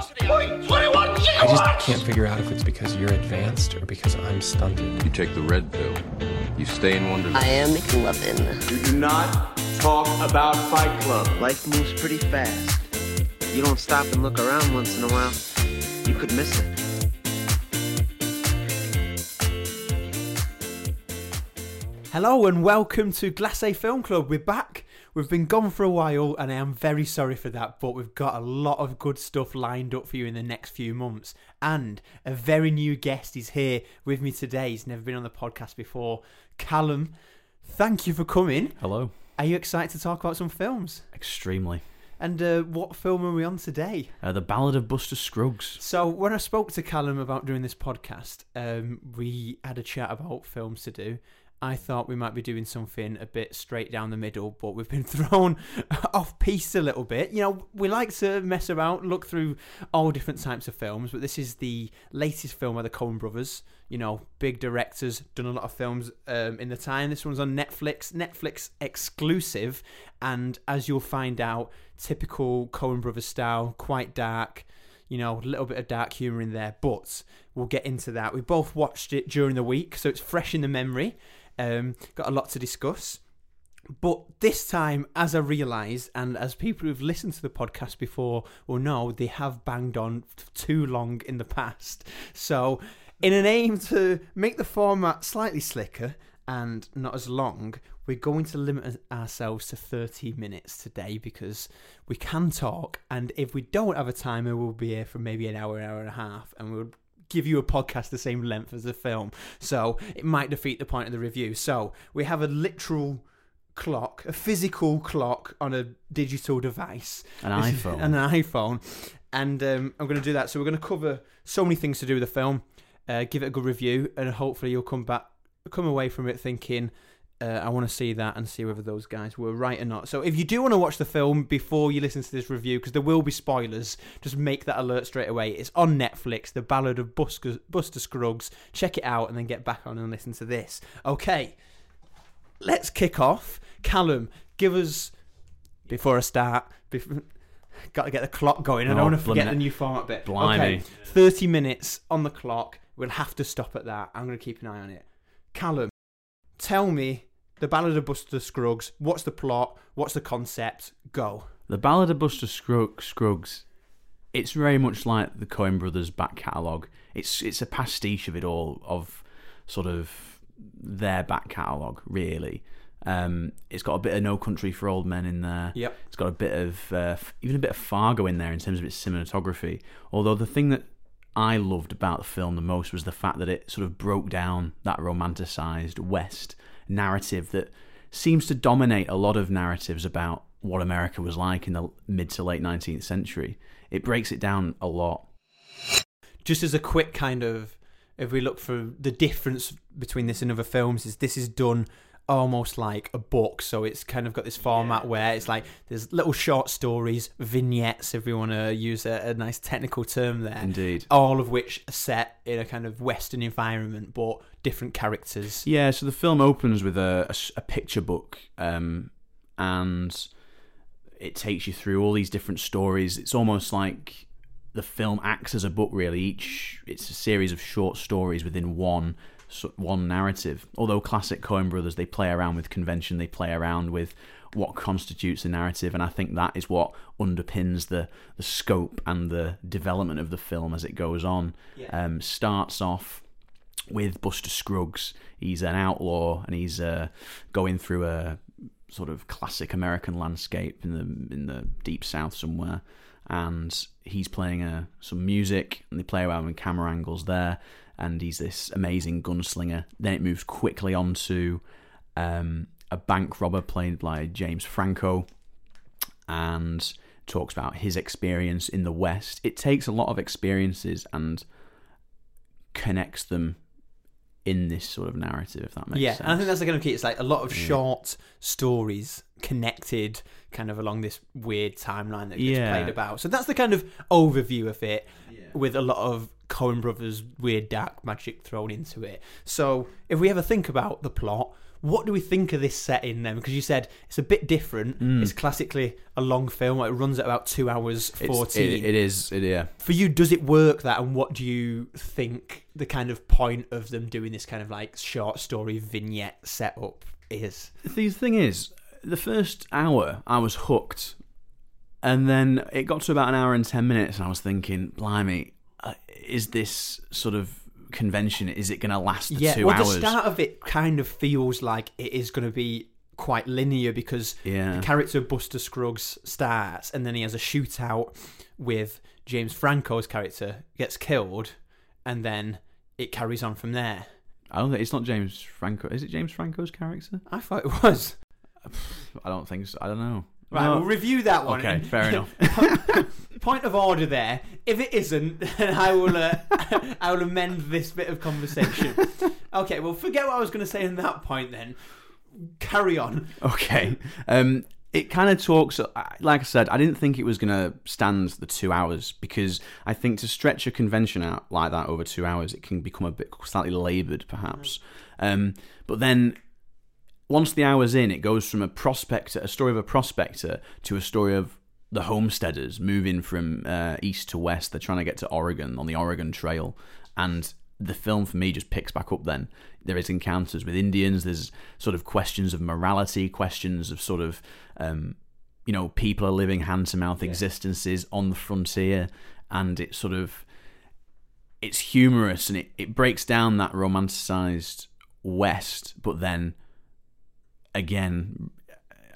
I just can't figure out if it's because you're advanced or because I'm stunted. You take the red pill. You stay in Wonderland. I am McLovin. You do not talk about Fight Club. Life moves pretty fast. You don't stop and look around once in a while, you could miss it. Hello and welcome to Glacé Film Club. We're back. We've been gone for a while and I am very sorry for that, but we've got a lot of good stuff lined up for you in the next few months. And a very new guest is here with me today. He's never been on the podcast before. Callum, thank you for coming. Hello. Are you excited to talk about some films? Extremely. And uh, what film are we on today? Uh, the Ballad of Buster Scruggs. So when I spoke to Callum about doing this podcast, um, we had a chat about films to do. I thought we might be doing something a bit straight down the middle, but we've been thrown off piece a little bit. You know, we like to mess around, look through all different types of films, but this is the latest film of the Coen brothers. You know, big directors, done a lot of films um, in the time. This one's on Netflix, Netflix exclusive, and as you'll find out, typical Coen brothers style, quite dark you know, a little bit of dark humour in there, but we'll get into that. We both watched it during the week, so it's fresh in the memory. Um, got a lot to discuss. But this time, as I realised, and as people who've listened to the podcast before will know, they have banged on too long in the past. So, in an aim to make the format slightly slicker and not as long, we're going to limit ourselves to 30 minutes today because we can talk. And if we don't have a timer, we'll be here for maybe an hour, hour and a half, and we'll give you a podcast the same length as a film. So it might defeat the point of the review. So we have a literal clock, a physical clock on a digital device, An iPhone. an iPhone, and um, I'm going to do that. So we're going to cover so many things to do with the film, uh, give it a good review, and hopefully you'll come back, come away from it thinking. Uh, I want to see that and see whether those guys were right or not. So, if you do want to watch the film before you listen to this review, because there will be spoilers, just make that alert straight away. It's on Netflix, The Ballad of Buster, Buster Scruggs. Check it out and then get back on and listen to this. Okay, let's kick off. Callum, give us before I start. Before, got to get the clock going. I don't Oh, want to forget the new format bit. Blimey. Okay, thirty minutes on the clock. We'll have to stop at that. I'm going to keep an eye on it. Callum, tell me the Ballad of Buster Scruggs. What's the plot? What's the concept? Go. The Ballad of Buster Scruggs, Scruggs it's very much like the Coen brothers back catalogue. It's it's a pastiche of it all, of sort of their back catalogue, really. Um, it's got a bit of No Country for Old Men in there. Yep. It's got a bit of uh, even a bit of Fargo in there in terms of its cinematography. Although the thing that I loved about the film the most was the fact that it sort of broke down that romanticized West narrative that seems to dominate a lot of narratives about what America was like in the mid to late 19th century. It breaks it down a lot. Just as a quick kind of, if we look for the difference between this and other films, is this is done almost like a book. So it's kind of got this format where it's like there's little short stories, vignettes, if we want to use a, a nice technical term there. Indeed. All of which are set in a kind of Western environment, but different characters. Yeah, so the film opens with a picture book, um, and it takes you through all these different stories. It's almost like the film acts as a book, really. Each it's a series of short stories within one one narrative. Although classic Coen Brothers, they play around with convention, they play around with what constitutes a narrative, and I think that is what underpins the the scope and the development of the film as it goes on. Um, starts off with Buster Scruggs. He's an outlaw and he's uh, going through a sort of classic American landscape in the in the deep south somewhere, and he's playing uh, some music and they play around with camera angles there, and he's this amazing gunslinger. Then it moves quickly on to um, a bank robber played by James Franco, and talks about his experience in the West. It takes a lot of experiences and connects them in this sort of narrative, if that makes sense. yeah, sense. and I think that's the kind of key. It's like a lot of Yeah. short stories connected, kind of along this weird timeline that gets Yeah. played about. So that's the kind of overview of it, with a lot of Coen Brothers weird dark magic thrown into it. So if we ever think about the plot, what do we think of this setting then? Because you said it's a bit different. Mm. It's classically a long film. Like it runs at about two hours fourteen. it- it is. It, yeah. For you, does it work that? And what do you think the kind of point of them doing this kind of like short story vignette setup is? The thing is, the first hour I was hooked, and then it got to about an hour and ten minutes, and I was thinking, "Blimey, uh, is this sort of convention? Is it going to last the yeah, two well, hours?" the start of it kind of feels like it is going to be quite linear because Yeah. the character Buster Scruggs starts and then he has a shootout with James Franco's character gets killed and then it carries on from there. I don't think it's not James Franco. Is it James Franco's character? I thought it was. I don't think so. I don't know. Right, No. we'll review that one. Okay, fair enough. Point of order there. If it isn't, then I will uh, I will amend this bit of conversation. Okay, well, forget what I was going to say in that point then. Carry on. Okay. Um, it kind of talks, like I said, I didn't think it was going to stand the two hours because I think to stretch a convention out like that over two hours, it can become a bit slightly laboured, perhaps. Um, but then once the hour's in, it goes from a prospector, a story of a prospector, to a story of the homesteaders moving from uh, east to west. They're trying to get to Oregon on the Oregon Trail, and the film for me just picks back up. Then there is encounters with Indians. There's sort of questions of morality, questions of sort of um, you know people are living hand to mouth existences on the frontier, and it sort of it's humorous and it, it breaks down that romanticized West, but then again,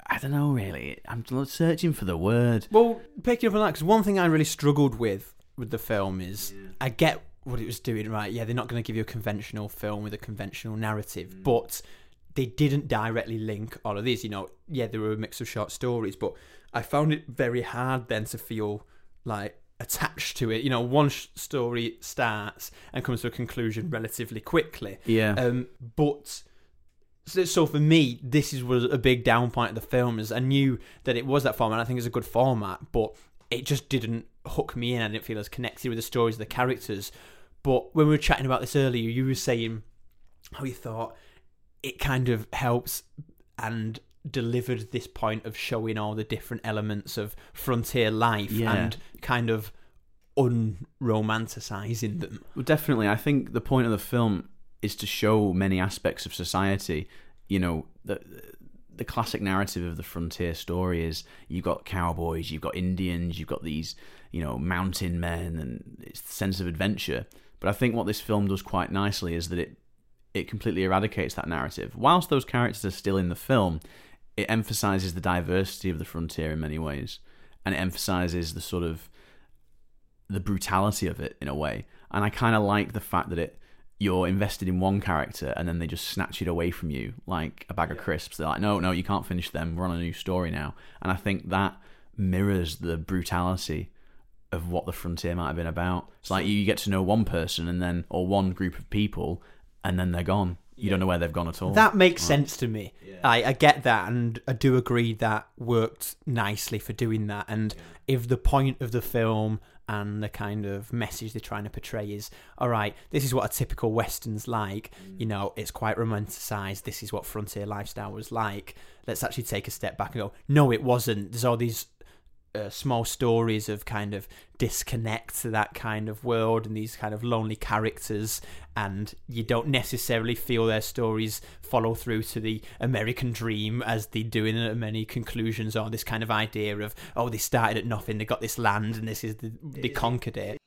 I don't know really. I'm not searching for the word. Well, picking up on that, because one thing I really struggled with with the film is I get what it was doing, right? Yeah, they're not going to give you a conventional film with a conventional narrative, but they didn't directly link all of these. You know, yeah, there were a mix of short stories, but I found it very hard then to feel like attached to it. You know, one sh- story starts and comes to a conclusion relatively quickly. Yeah. Um, but so, so for me, this is was a big down point of the film. Is I knew that it was that format. I think it's a good format, but it just didn't hook me in. I didn't feel as connected with the stories, of the characters. But when we were chatting about this earlier, you were saying how you thought it kind of helps and delivered this point of showing all the different elements of frontier life Yeah. and kind of unromanticizing them. Well, definitely. I think the point of the film is to show many aspects of society. You know, the the classic narrative of the frontier story is you've got cowboys, you've got Indians, you've got these, you know, mountain men, and it's the sense of adventure. But I think what this film does quite nicely is that it it completely eradicates that narrative. Whilst those characters are still in the film, it emphasizes the diversity of the frontier in many ways, and it emphasizes the sort of the brutality of it in a way. And I kind of like the fact that it you're invested in one character and then they just snatch it away from you like a bag of crisps. They're like, no, no, you can't finish them. We're on a new story now. And I think that mirrors the brutality of what the frontier might have been about. It's like you get to know one person and then, or one group of people, and then they're gone. You don't know where they've gone at all. That makes sense to me. I, I get that, and I do agree that worked nicely for doing that. And if the point of the film and the kind of message they're trying to portray is, all right, this is what a typical western's like. Mm. You know, it's quite romanticized. This is what frontier lifestyle was like. Let's actually take a step back and go, no, it wasn't. There's all these uh, small stories of kind of disconnect to that kind of world and these kind of lonely characters and you don't necessarily feel their stories follow through to the American dream as they do in many conclusions or this kind of idea of oh they started at nothing they got this land and this is the they conquered it.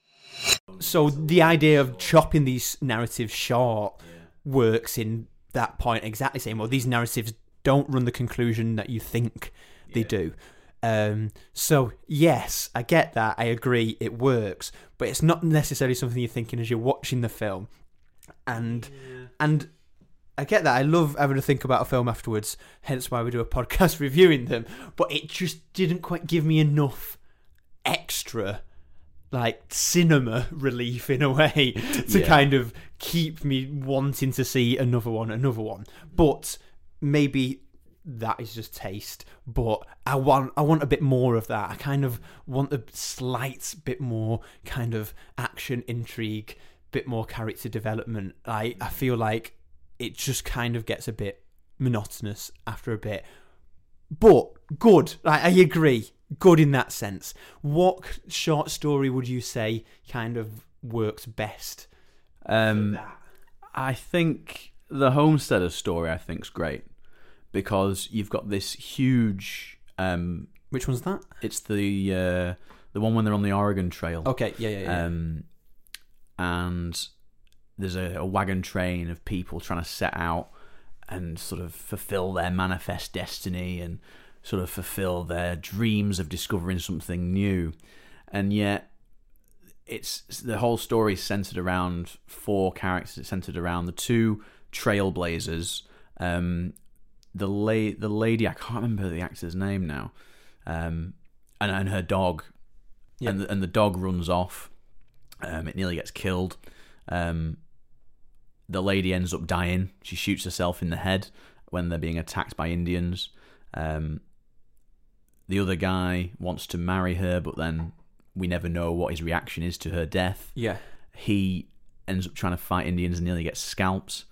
So the idea of chopping these narratives short works in that point exactly saying well these narratives don't run the conclusion that you think they do um, so yes, I get that. I agree, it works, but it's not necessarily something you're thinking as you're watching the film. And and I get that. I love having to think about a film afterwards. Hence why we do a podcast reviewing them. But it just didn't quite give me enough extra like cinema relief in a way to Yeah. kind of keep me wanting to see another one, another one. But maybe that is just taste. But I want I want a bit more of that. I kind of want a slight bit more kind of action, intrigue, bit more character development. I I feel like it just kind of gets a bit monotonous after a bit. But good. I, I agree. Good in that sense. What short story would you say kind of works best? Um, I think the Homesteader story I think's great because you've got this huge. Um, Which one's that? it's the uh, the one when they're on the Oregon Trail. Okay, yeah, yeah, yeah. Um, and there's a, a wagon train of people trying to set out and sort of fulfill their manifest destiny and sort of fulfill their dreams of discovering something new. And yet, it's the whole story is centered around four characters. It's centered around the two trailblazers. Um, the la- the lady I can't remember the actor's name now, um, and and her dog, Yeah. and the, and the dog runs off. Um, it nearly gets killed. Um, the lady ends up dying. She shoots herself in the head when they're being attacked by Indians. Um, the other guy wants to marry her, but then we never know what his reaction is to her death. yeah. He ends up trying to fight Indians and nearly gets scalped.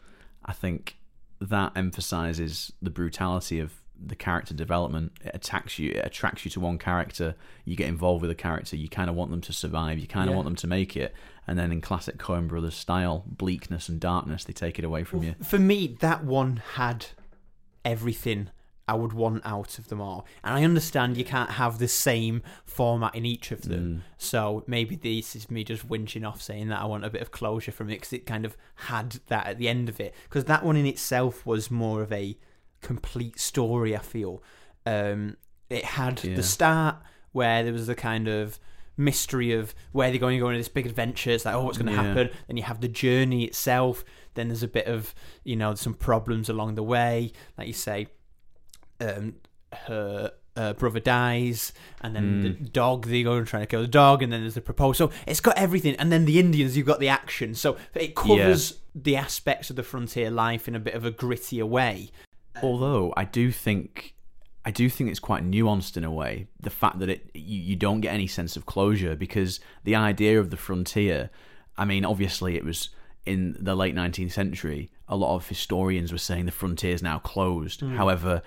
I think that emphasizes the brutality of the character development. It attacks you, it attracts you to one character. You get involved with a character. You kind of want them to survive. You kind of Yeah. want them to make it. And then in classic Coen Brothers style, bleakness and darkness, they take it away from you. For me, that one had everything I would want out of them all. And I understand you can't have the same format in each of them. So maybe this is me just winching off saying that I want a bit of closure from it because it kind of had that at the end of it. Because that one in itself was more of a complete story, I feel. Um, it had Yeah. the start where there was the kind of mystery of where they're going to go on this big adventure. It's like, oh, what's going to Yeah. happen? Then you have the journey itself. Then there's a bit of, you know, some problems along the way. Like you say, um, her uh, brother dies, and then the dog, they go and trying to kill the dog, and then there's the proposal. So it's got everything. And then the Indians, you've got the action. So it covers the aspects of the frontier life in a bit of a grittier way. Although I do think I do think it's quite nuanced in a way. The fact that it you, you don't get any sense of closure because the idea of the frontier. I mean, obviously, it was in the late 19th century. A lot of historians were saying the frontier is now closed. However,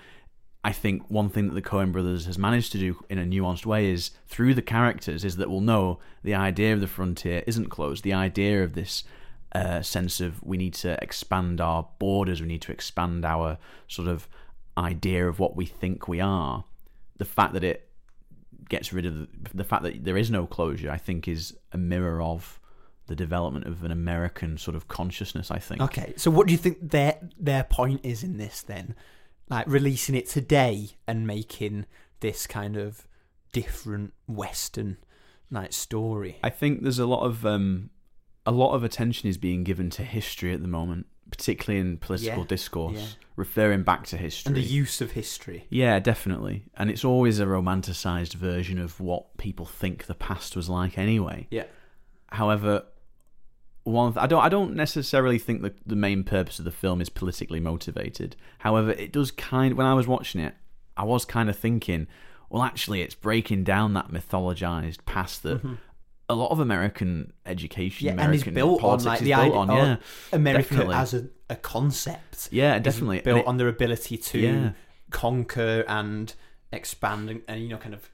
I think one thing that the Coen brothers has managed to do in a nuanced way is through the characters is that we'll know the idea of the frontier isn't closed. The idea of this uh, sense of we need to expand our borders, we need to expand our sort of idea of what we think we are. The fact that it gets rid of the, the fact that there is no closure, I think, is a mirror of the development of an American sort of consciousness. I think. Okay, so what do you think their their point is in this then? Like releasing it today and making this kind of different Western like story. I think there's a lot of um, a lot of attention is being given to history at the moment, particularly in political Yeah, discourse, yeah. referring back to history. and the use of history. yeah, definitely. And it's always a romanticized version of what people think the past was like anyway. Yeah. However, one th- I don't I don't necessarily think that the main purpose of the film is politically motivated. However, it does kind when I was watching it, I was kind of thinking, well, actually, it's breaking down that mythologized past that a lot of American education, Mm-hmm. Yeah, and American it's built on politics like is the built idea on, yeah, America definitely. as a, a concept. yeah, definitely And built it- on their ability to Yeah. conquer and expand and, and you know kind of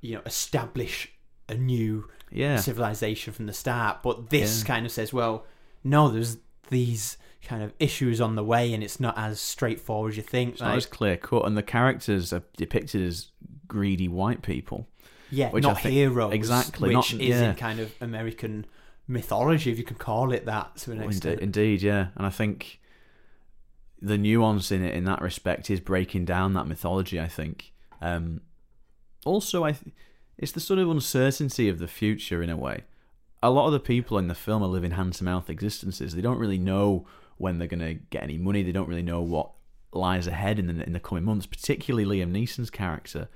you know establish a new yeah, civilization from the start. But this Yeah. kind of says, well, no, there's these kind of issues on the way, and it's not as straightforward as you think. it's not as clear cut, and the characters are depicted as greedy white people. yeah, which not think- heroes, exactly, which not- is yeah. in kind of American mythology, if you can call it that, to an Well, extent. Indeed, indeed, yeah. And I think the nuance in it, in that respect, is breaking down that mythology. I think. Um, also, I th- it's the sort of uncertainty of the future in a way. A lot of the people in the film are living hand to mouth existences. They don't really know when they're going to get any money. They don't really know what lies ahead in the in the coming months. Particularly Liam Neeson's character.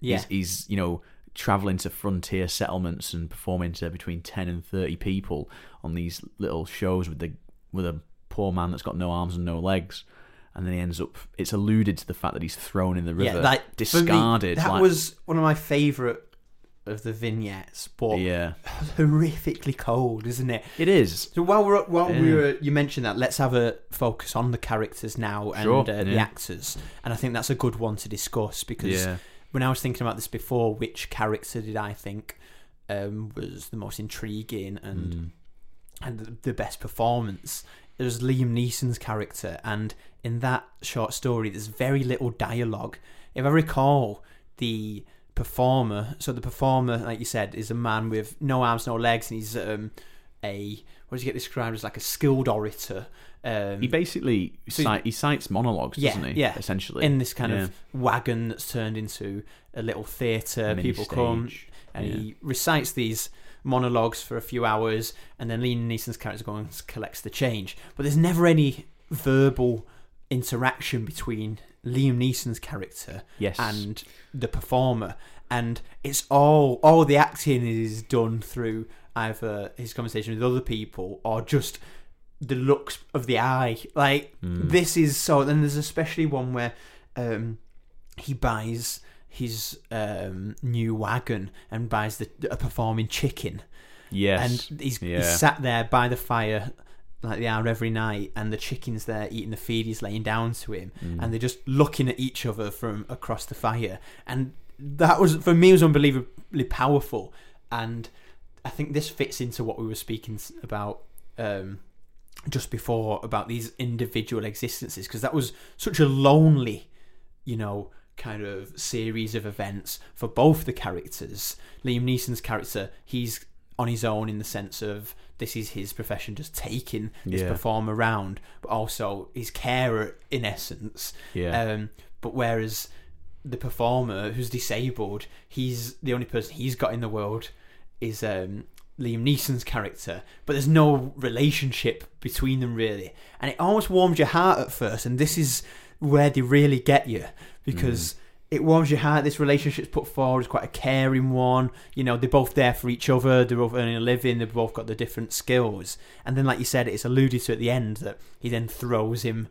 Yeah. he's, he's you know traveling to frontier settlements and performing to between 10 and 30 people on these little shows with the with a poor man that's got no arms and no legs and then he ends up. It's alluded to the fact that he's thrown in the river, yeah, like for me, discarded. that like- was one of my favourite of the vignettes, but yeah, horrifically cold, isn't it? it is. So while we're while we were you mentioned that, let's have a focus on the characters now and Sure, uh, the actors, and I think that's a good one to discuss because Yeah, when I was thinking about this before, which character did I think um, was the most intriguing and Mm. and the best performance? It was Liam Neeson's character, and in that short story, there's very little dialogue. If I recall, the performer, so the performer, like you said, is a man with no arms, no legs, and he's um, a what does he get described as like a skilled orator. Um, he basically So- cite, he cites monologues, Yeah, doesn't he? yeah. essentially in this kind Yeah. of wagon that's turned into a little theatre. People come and Yeah. he recites these monologues for a few hours, and then Liam Neeson's character goes and collects the change. But there's never any verbal interaction between Liam Neeson's character Yes. and the performer, and it's all all the acting is done through either his conversation with other people or just the looks of the eye. Like Hmm. this is so. Then there's especially one where um, he buys his um, new wagon and buys the a performing chicken, yes, and he's, yeah. he's sat there by the fire like they are every night, and the chicken's there eating the feed he's laying down to him, Mm. and they're just looking at each other from across the fire, and that was for me was unbelievably powerful, and I think this fits into what we were speaking about. Um, just before about these individual existences because that was such a lonely you know kind of series of events for both the characters liam neeson's character he's on his own in the sense of this is his profession just taking this Yeah. performer around but also his carer in essence Yeah. um, but whereas the performer who's disabled he's the only person he's got in the world is um, Liam Neeson's character, but there's no relationship between them really, and it almost warms your heart at first. And this is where they really get you because it warms your heart. This relationship's put forward as quite a caring one. You know, they're both there for each other. They're both earning a living. They've both got the different skills. And then, like you said, it's alluded to at the end that he then throws him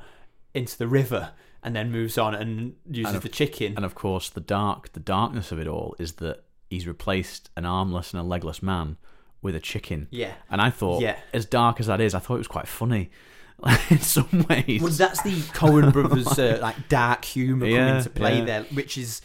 into the river and then moves on and uses And of- the chicken. And of course, the dark, the darkness of it all is that he's replaced an armless and a legless man with a chicken. yeah. And I thought, Yeah. as dark as that is, I thought it was quite funny in some ways. Well, that's the Coen Brothers uh, like dark humor coming Yeah, into play yeah. there, which is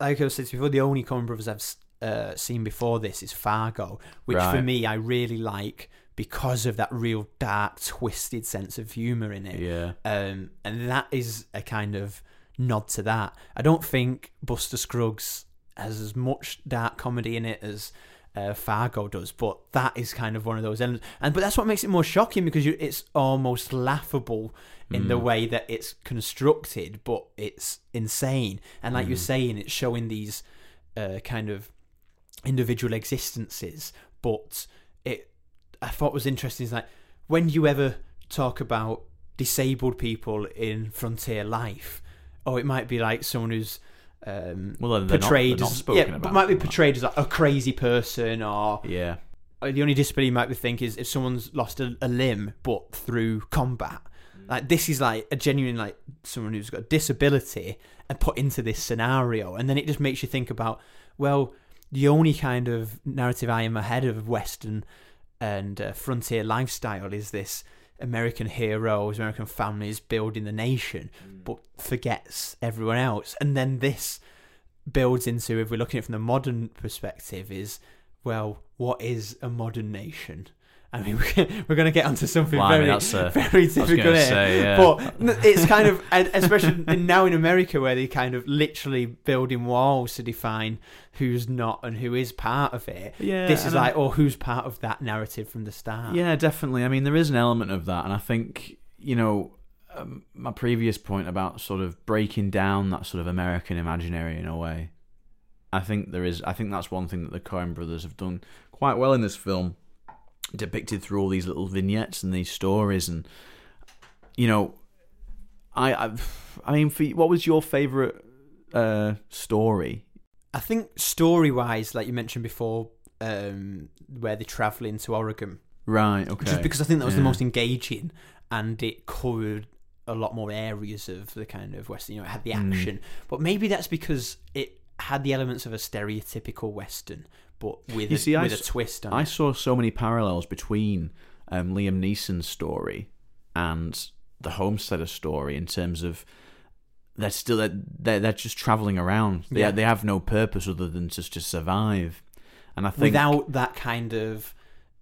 like I said before. The only Coen Brothers I've uh, seen before this is Fargo, which for me I really like because of that real dark, twisted sense of humor in it. yeah, Um, and that is a kind of nod to that. I don't think Buster Scruggs has as much dark comedy in it as uh, Fargo does, but that is kind of one of those elements. And but that's what makes it more shocking because you, it's almost laughable in the way that it's constructed, but it's insane. And like you're saying, it's showing these uh, kind of individual existences, but it I thought was interesting is like when you ever talk about disabled people in frontier life, or it might be like someone who's um, Well, they're not- portrayed they're not as yeah, but about might be like that. portrayed as like a crazy person, or, yeah, the only disability you might be think is if someone's lost a, a limb but through combat. Like this is like a genuine like someone who's got a disability and put into this scenario, and then it just makes you think about well, the only kind of narrative I am ahead of Western and uh, frontier lifestyle is this American heroes, American families building the nation, mm. but forgets everyone else. And then this builds into, if we're looking at it from the modern perspective, is well, what is a modern nation? I mean, we're going to get onto something Well, I mean, very, that's, uh, very difficult here. say, yeah. But it's kind of, especially now in America, where they kind of literally building walls to define who's not and who is part of it. Yeah, this is I- like, oh, who's part of that narrative from the start? yeah, definitely. I mean, there is an element of that, and I think you know um, my previous point about sort of breaking down that sort of American imaginary in a way. I think there is. I think that's one thing that the Coen Brothers have done quite well in this film, depicted through all these little vignettes and these stories, and you know, I, I, I mean, for, what was your favorite uh, story? I think story wise, like you mentioned before, um, where they travel into Oregon, Right. Okay. just because I think that was the most engaging and it covered a lot more areas of the kind of western. You know, it had the Mm. action, but maybe that's because it had the elements of a stereotypical western, but with You a, see, with a twist on I it. saw so many parallels between um, Liam Neeson's story and the Homesteader story in terms of they're still they're, they're just traveling around. They Yeah. they have no purpose other than just to survive. And I think Without that kind of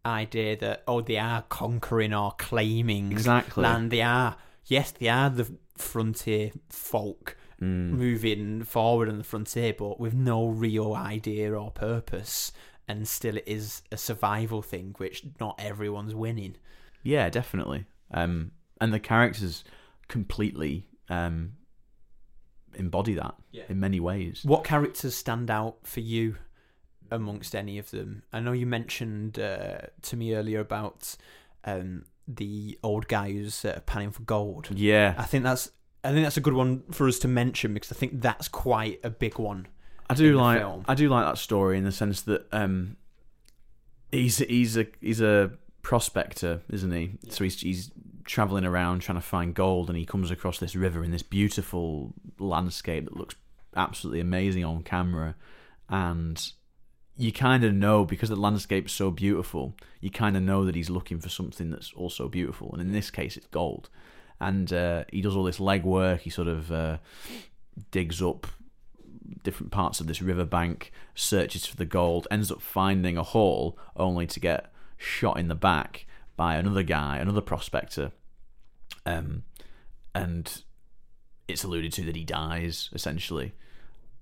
idea that oh they are conquering or claiming Exactly. land, they are yes they are the frontier folk Mm. moving forward on the frontier, but with no real idea or purpose. And still, it is a survival thing, which not everyone's winning. Yeah, definitely. Um, and the characters completely um, embody that Yeah. in many ways. What characters stand out for you amongst any of them? I know you mentioned uh, to me earlier about um, the old guy who's uh, panning for gold. Yeah, I think that's I think that's a good one for us to mention because I think that's quite a big one. I do the like film. I do like that story in the sense that um, he's he's a he's a prospector, isn't he? So he's he's traveling around trying to find gold, and he comes across this river in this beautiful landscape that looks absolutely amazing on camera, and you kind of know because the landscape's so beautiful, you kind of know that he's looking for something that's also beautiful, and in this case, it's gold. And uh, he does all this legwork. He sort of uh, digs up different parts of this riverbank, searches for the gold, ends up finding a hole, only to get shot in the back by another guy, another prospector. Um, and it's alluded to that he dies essentially.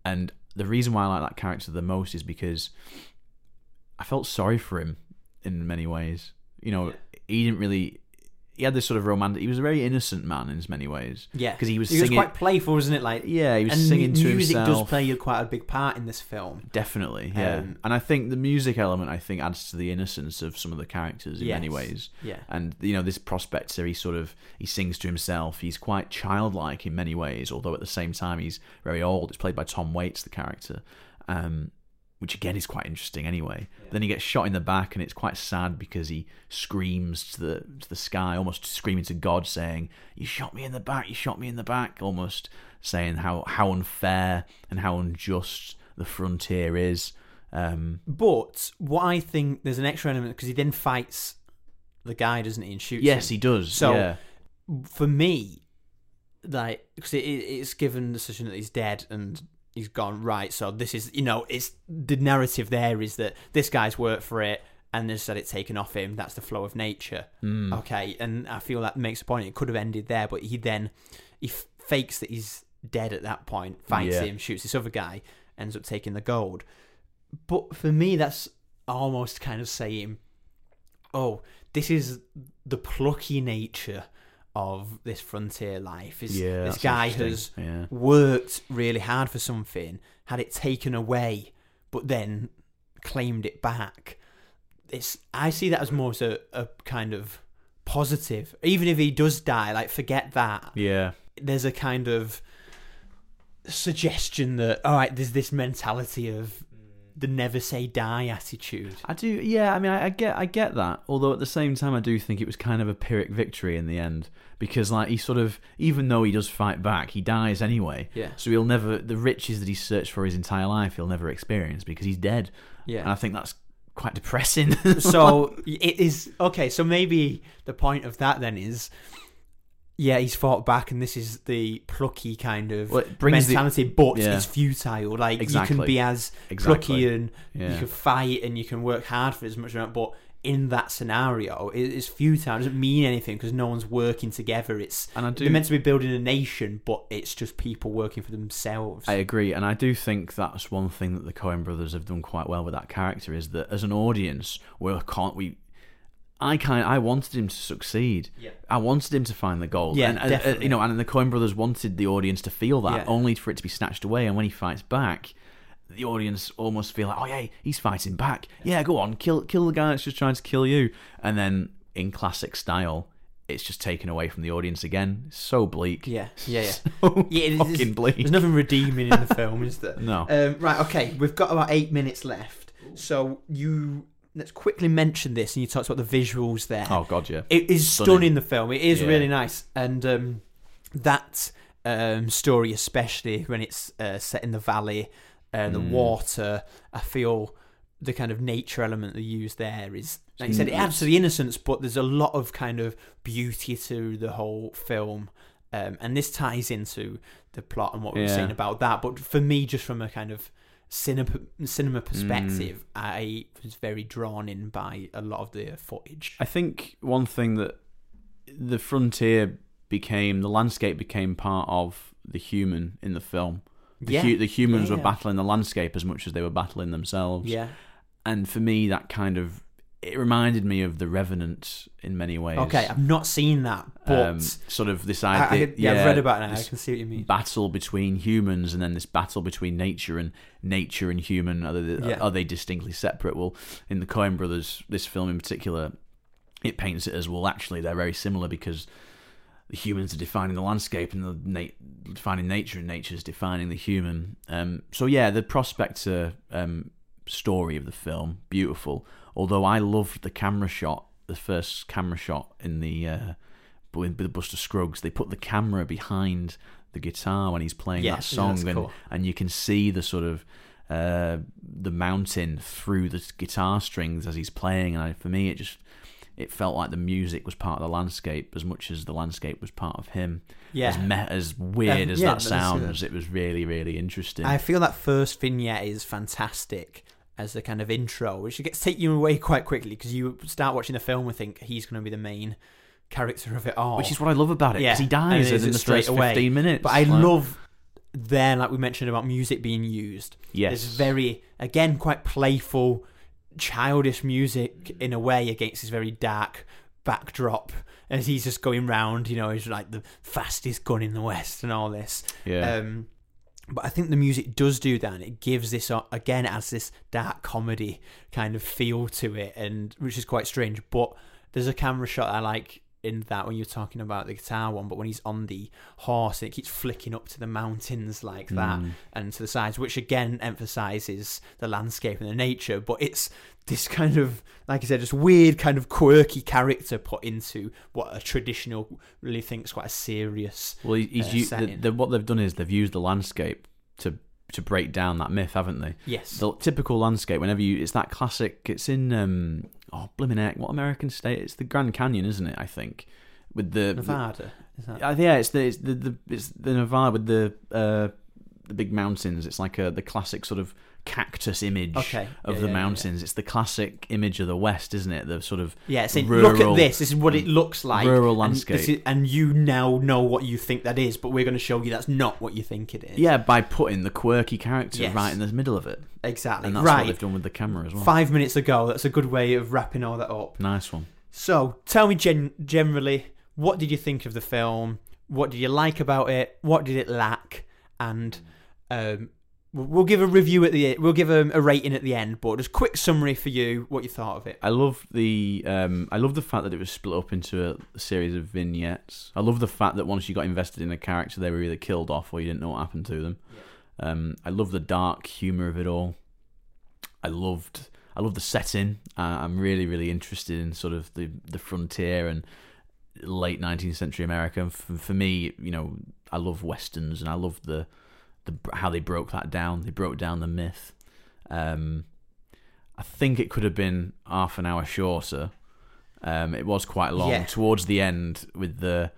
And the reason why I like that character the most is because I felt sorry for him in many ways. You know, he didn't really. He had this sort of romantic. He was a very innocent man in many ways. Yeah, because he was he was singing. quite playful, wasn't it? Like yeah, he was and singing to music himself. does play quite a big part in this film. Definitely, yeah. Um, and I think the music element, I think, adds to the innocence of some of the characters in many ways. Yeah. And you know, this prospector, he sort of he sings to himself. He's quite childlike in many ways, although at the same time he's very old. It's played by Tom Waits, the character, um, which again is quite interesting. Anyway, then he gets shot in the back, and it's quite sad because he screams to the to the sky, almost screaming to God, saying, "You shot me in the back! You shot me in the back!" Almost saying how how unfair and how unjust the frontier is. Um, But what I think there's an extra element because he then fights the guy, doesn't he, and shoots. yes, him. he does. So- yeah. for me, like because it, it- it's given the decision that he's dead and he's gone right. So this is you know it's the narrative there is that this guy's worked for it and has had it taken off him. That's the flow of nature. Hmm. Okay, and I feel that makes a point. It could have ended there, but he then he f- fakes that he's dead at that point, fights Yeah. him, shoots this other guy, ends up taking the gold. But for me, that's almost kind of saying, "Oh, this is the plucky nature of this frontier life. Is Yeah, this guy has. Yeah. worked really hard for something, had it taken away, but then claimed it back. It's I see that as more as a, a kind of positive. Even if he does die, like forget that. Yeah. There's a kind of suggestion that all right, there's this mentality of the never say die attitude. I do, yeah. I mean, I, I get, I get that. Although at the same time, I do think it was kind of a pyrrhic victory in the end because, like, he sort of, even though he does fight back, he dies anyway. Yeah. So he'll never the riches that he searched for his entire life, he'll never experience because he's dead. Yeah. And I think that's quite depressing. so it is okay. So maybe the point of that then is, yeah, he's fought back, and this is the plucky kind of Well, it brings the- mentality, but yeah. it's futile. Like you can be as Exactly. plucky and Yeah. you can fight and you can work hard for as much, as but in that scenario, it is futile. It doesn't mean anything because no one's working together. It's And I do- they're meant to be building a nation, but it's just people working for themselves. I agree, and I do think that's one thing that the Coen Brothers have done quite well with that character is that as an audience, we can't we. I kind I wanted him to succeed. Yeah. I wanted him to find the gold. Yeah, and, uh, uh, you know, and the Coen Brothers wanted the audience to feel that, Yeah. only for it to be snatched away. And when he fights back, the audience almost feel like, oh yeah, he's fighting back. Yeah, go on, kill kill the guy that's just trying to kill you. And then in classic style, it's just taken away from the audience again. It's so bleak. Yeah, yeah, yeah. So Yeah, it is- fucking bleak. There's nothing redeeming in the film, is there? No. Um, right. Okay. We've got about eight minutes left. So you let's quickly mention this, and you talked about the visuals there. Oh god, yeah. It is Stunning. stunning. The film. It is Yeah. really nice, and um, that um, story, especially when it's uh, set in the valley, uh, the Mm. water, I feel the kind of nature element they use there is, like you said, it adds to the innocence, but there's a lot of kind of beauty to the whole film. Um, and this ties into the plot and what we were Yeah. saying about that. But for me, just from a kind of cinema cinema Mm. perspective, I was very drawn in by a lot of the footage. I think one thing that the frontier became, the landscape became part of the human in the film. The, Yeah. hu- the humans Yeah, were battling the landscape as much as they were battling themselves. Yeah. And for me, that kind of it reminded me of the Revenant in many ways. Okay, I've not seen that, but um, sort of this I, I, idea. yeah, I've read about it now. I can see what you mean. Battle between humans, and then this battle between nature and nature and human. Are they, Yeah. are they distinctly separate? Well, in the Coen Brothers, this film in particular, it paints it as well. Actually, they're very similar because the humans are defining the landscape, and the na- defining nature, and nature's defining the human. Um, so yeah, the Prospector um, story of the film, beautiful. Although I loved the camera shot, the first camera shot in the uh, with with Buster Scruggs, they put the camera behind the guitar when he's playing Yeah, that song, and cool. and you can see the sort of uh, the mountain through the guitar strings as he's playing. And I, for me, it just it felt like the music was part of the landscape as much as the landscape was part of him. Yeah. as, me- as weird Um, as yeah, that sounds, it was really really interesting. I feel that first vignette is fantastic as the kind of intro, which gets take you away quite quickly because you start watching the film and think he's going to be the main character of it all. which is what I love about it Yeah, he dies in the straight away. fifteen minutes. But I Like- love there, like we mentioned about music being used. yes, There's very, again, quite playful, childish music in a way against this very dark backdrop as he's just going round. You know, he's like the fastest gun in the West and all this. yeah. Um, but I think the music does do that, and it gives this uh, again has this dark comedy kind of feel to it, and which is quite strange. But there's a camera shot I like in that when you're talking about the guitar one, but when he's on the horse and it keeps flicking up to the mountains like that Mm. and to the sides, which again emphasizes the landscape and the nature. But it's this kind of, like I said, just weird kind of quirky character put into what a traditional really thinks quite a serious. Well, he's uh, the, the, what they've done is they've used the landscape to to break down that myth, haven't they? Yes. The typical landscape. Whenever you, it's that classic. It's in um oh blimmin' heck, what American state? It's the Grand Canyon, isn't it? I think with the Nevada. Is that? Uh, yeah, it's the it's the, the it's the Nevada with the uh the big mountains. It's like a the classic sort of cactus image Okay. of Yeah, the yeah, yeah, mountains. It's the classic image of the West, isn't it? The sort of Yeah, it's in, rural, look at this. This is what it looks like. rural and landscape. is- And, you now know what you think that is, but we're going to show you that's not what you think it is. Yeah, by putting the quirky character Yes. right in the middle of it, exactly. and that's what right. they've done with the camera as well. Five minutes ago. That's a good way of wrapping all that up. Nice one. So, tell me gen- generally, what did you think of the film? What did you like about it? What did it lack? And um, we'll- give a review at the we'll give a, a rating at the end. But just quick summary for you, what you thought of it. I love the um, I love the fact that it was split up into a series of vignettes. I love the fact that once you got invested in a character, they were either killed off or you didn't know what happened to them. Um, I love the dark humor of it all. I loved I love the setting. Uh, I'm really really interested in sort of the the frontier and late 19th century America. And for, for me, you know, I love westerns and I love the the how they broke that down. They broke down the myth. Um, I think it could have been half an hour shorter. Um, it was quite long Yeah. towards the end with the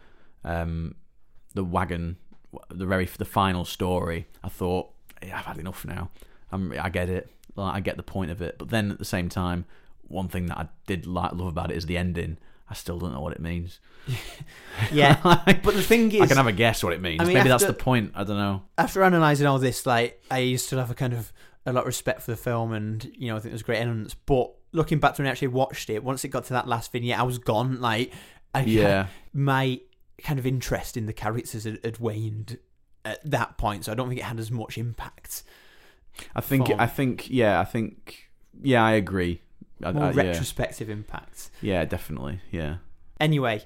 um, the wagon, the very the final story. I thought yeah, I've had enough now. I'm, I get it. Like, I get the point of it. But then at the same time, one thing that I did like love about it is the ending. I still don't know what it means. Yeah, Like, but the thing is, I can have a guess what it means. I mean, Maybe that's the point. I don't know. after analysing all this, like I used to have a kind of a lot of respect for the film, and you know I think there's great elements. But looking back to when I actually watched it, once it got to that last vignette, I was gone. Like, I, Yeah. my kind of interest in the characters had, had waned at that point, so I don't think it had as much impact. I think. I think. Yeah. I think. Yeah. I agree. I, More I- yeah. retrospective impact. yeah. Definitely. Yeah. Anyway,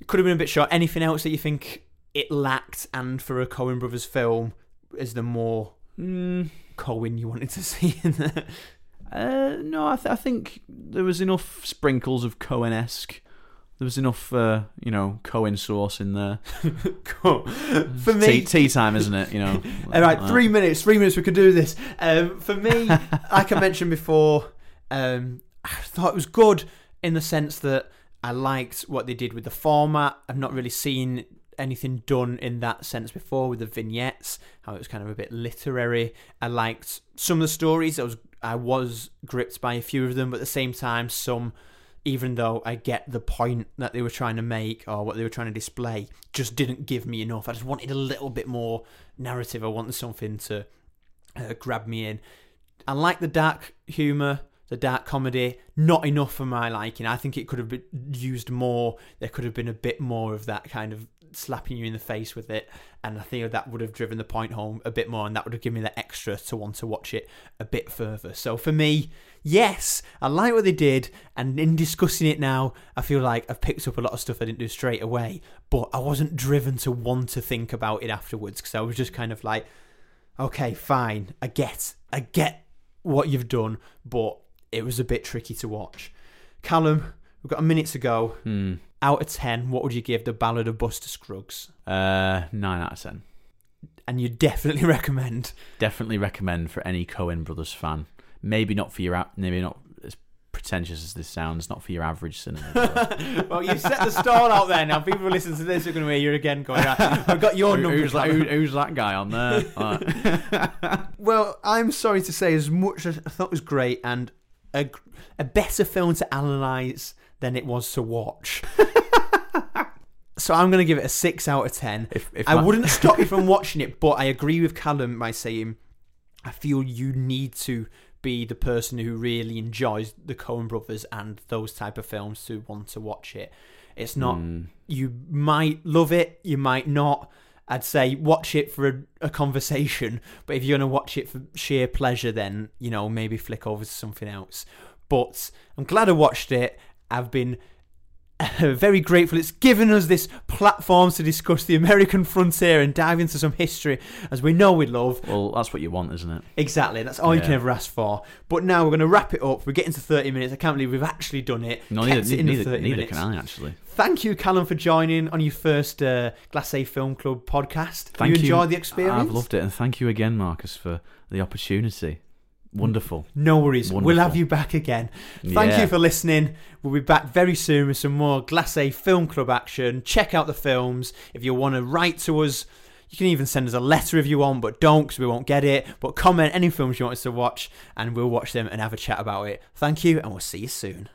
it could have been a bit short. Anything else that you think it lacked, and for a Coen Brothers film, is there more Mm, Coen you wanted to see in there? uh, no, I, th- I think there was enough sprinkles of Coen esque there was enough, uh, you know, Coen sauce in there. Cool. For me, tea, tea time, isn't it? You know. All right, like three minutes. Three minutes. We could do this. Um, for me, like I mentioned before, um, I thought it was good in the sense that I liked what they did with the format. I've not really seen anything done in that sense before with the vignettes. How it was kind of a bit literary. I liked some of the stories. I was I was gripped by a few of them, but at the same time, some. Even though I get the point that they were trying to make or what they were trying to display, just didn't give me enough. I just wanted a little bit more narrative. I wanted something to uh, grab me in. I like the dark humour, the dark comedy. Not enough for my liking. I think it could have been used more. There could have been a bit more of that kind of slapping you in the face with it, and I think that would have driven the point home a bit more, and that would have given me the extra to want to watch it a bit further. So for me, yes, I like what they did, and in discussing it now, I feel like I've picked up a lot of stuff I didn't do straight away, but I wasn't driven to want to think about it afterwards because I was just kind of like, okay, fine, I get, I get what you've done, but it was a bit tricky to watch. Callum, we've got a minute to go. Hmm. Out of ten, what would you give the Ballad of Buster Scruggs? Uh, nine out of ten. And you definitely recommend. Definitely recommend for any Coen Brothers fan. Maybe not for your, app, maybe not as pretentious as this sounds. Not for your average cinema. well, you set the stall out there. Now people who listen to this are going to hear you again going. Right, I've got your Who- number. who's, that, who- who's that guy on there? Alright. Well, I'm sorry to say, as much as I thought was great and a, a better film to analyse than it was to watch. so I'm going to give it a six out of ten. If- if I my- wouldn't stop you from watching it, but I agree with Callum by saying I feel you need to be the person who really enjoys the Coen Brothers and those type of films to want to watch it. It's not. Mm. You might love it, you might not. I'd say watch it for a, a conversation, but if you're going to watch it for sheer pleasure, then you know maybe flick over to something else. But I'm glad I watched it. I've been very grateful. It's given us this platform to discuss the American frontier and dive into some history, as we know we love. Well, that's what you want, isn't it? Exactly, that's all you can ever ask for. But now we're going to wrap it up. We're getting to 30 minutes. I can't believe we've actually done it. No, neither, it neither, neither can I actually. Thank you, Callum, for joining on your first uh, Glacé Film Club podcast. Thank you you. enjoyed the experience? I've loved it, and thank you again, Marcus, for the opportunity. Wonderful. No worries. We'll have you back again. Thank Yeah. you for listening. We'll be back very soon with some more Glacé Film Club action. Check out the films. If you want to write to us, you can even send us a letter if you want, but don't because we won't get it. But comment any films you want us to watch, and we'll watch them and have a chat about it. Thank you, and we'll see you soon.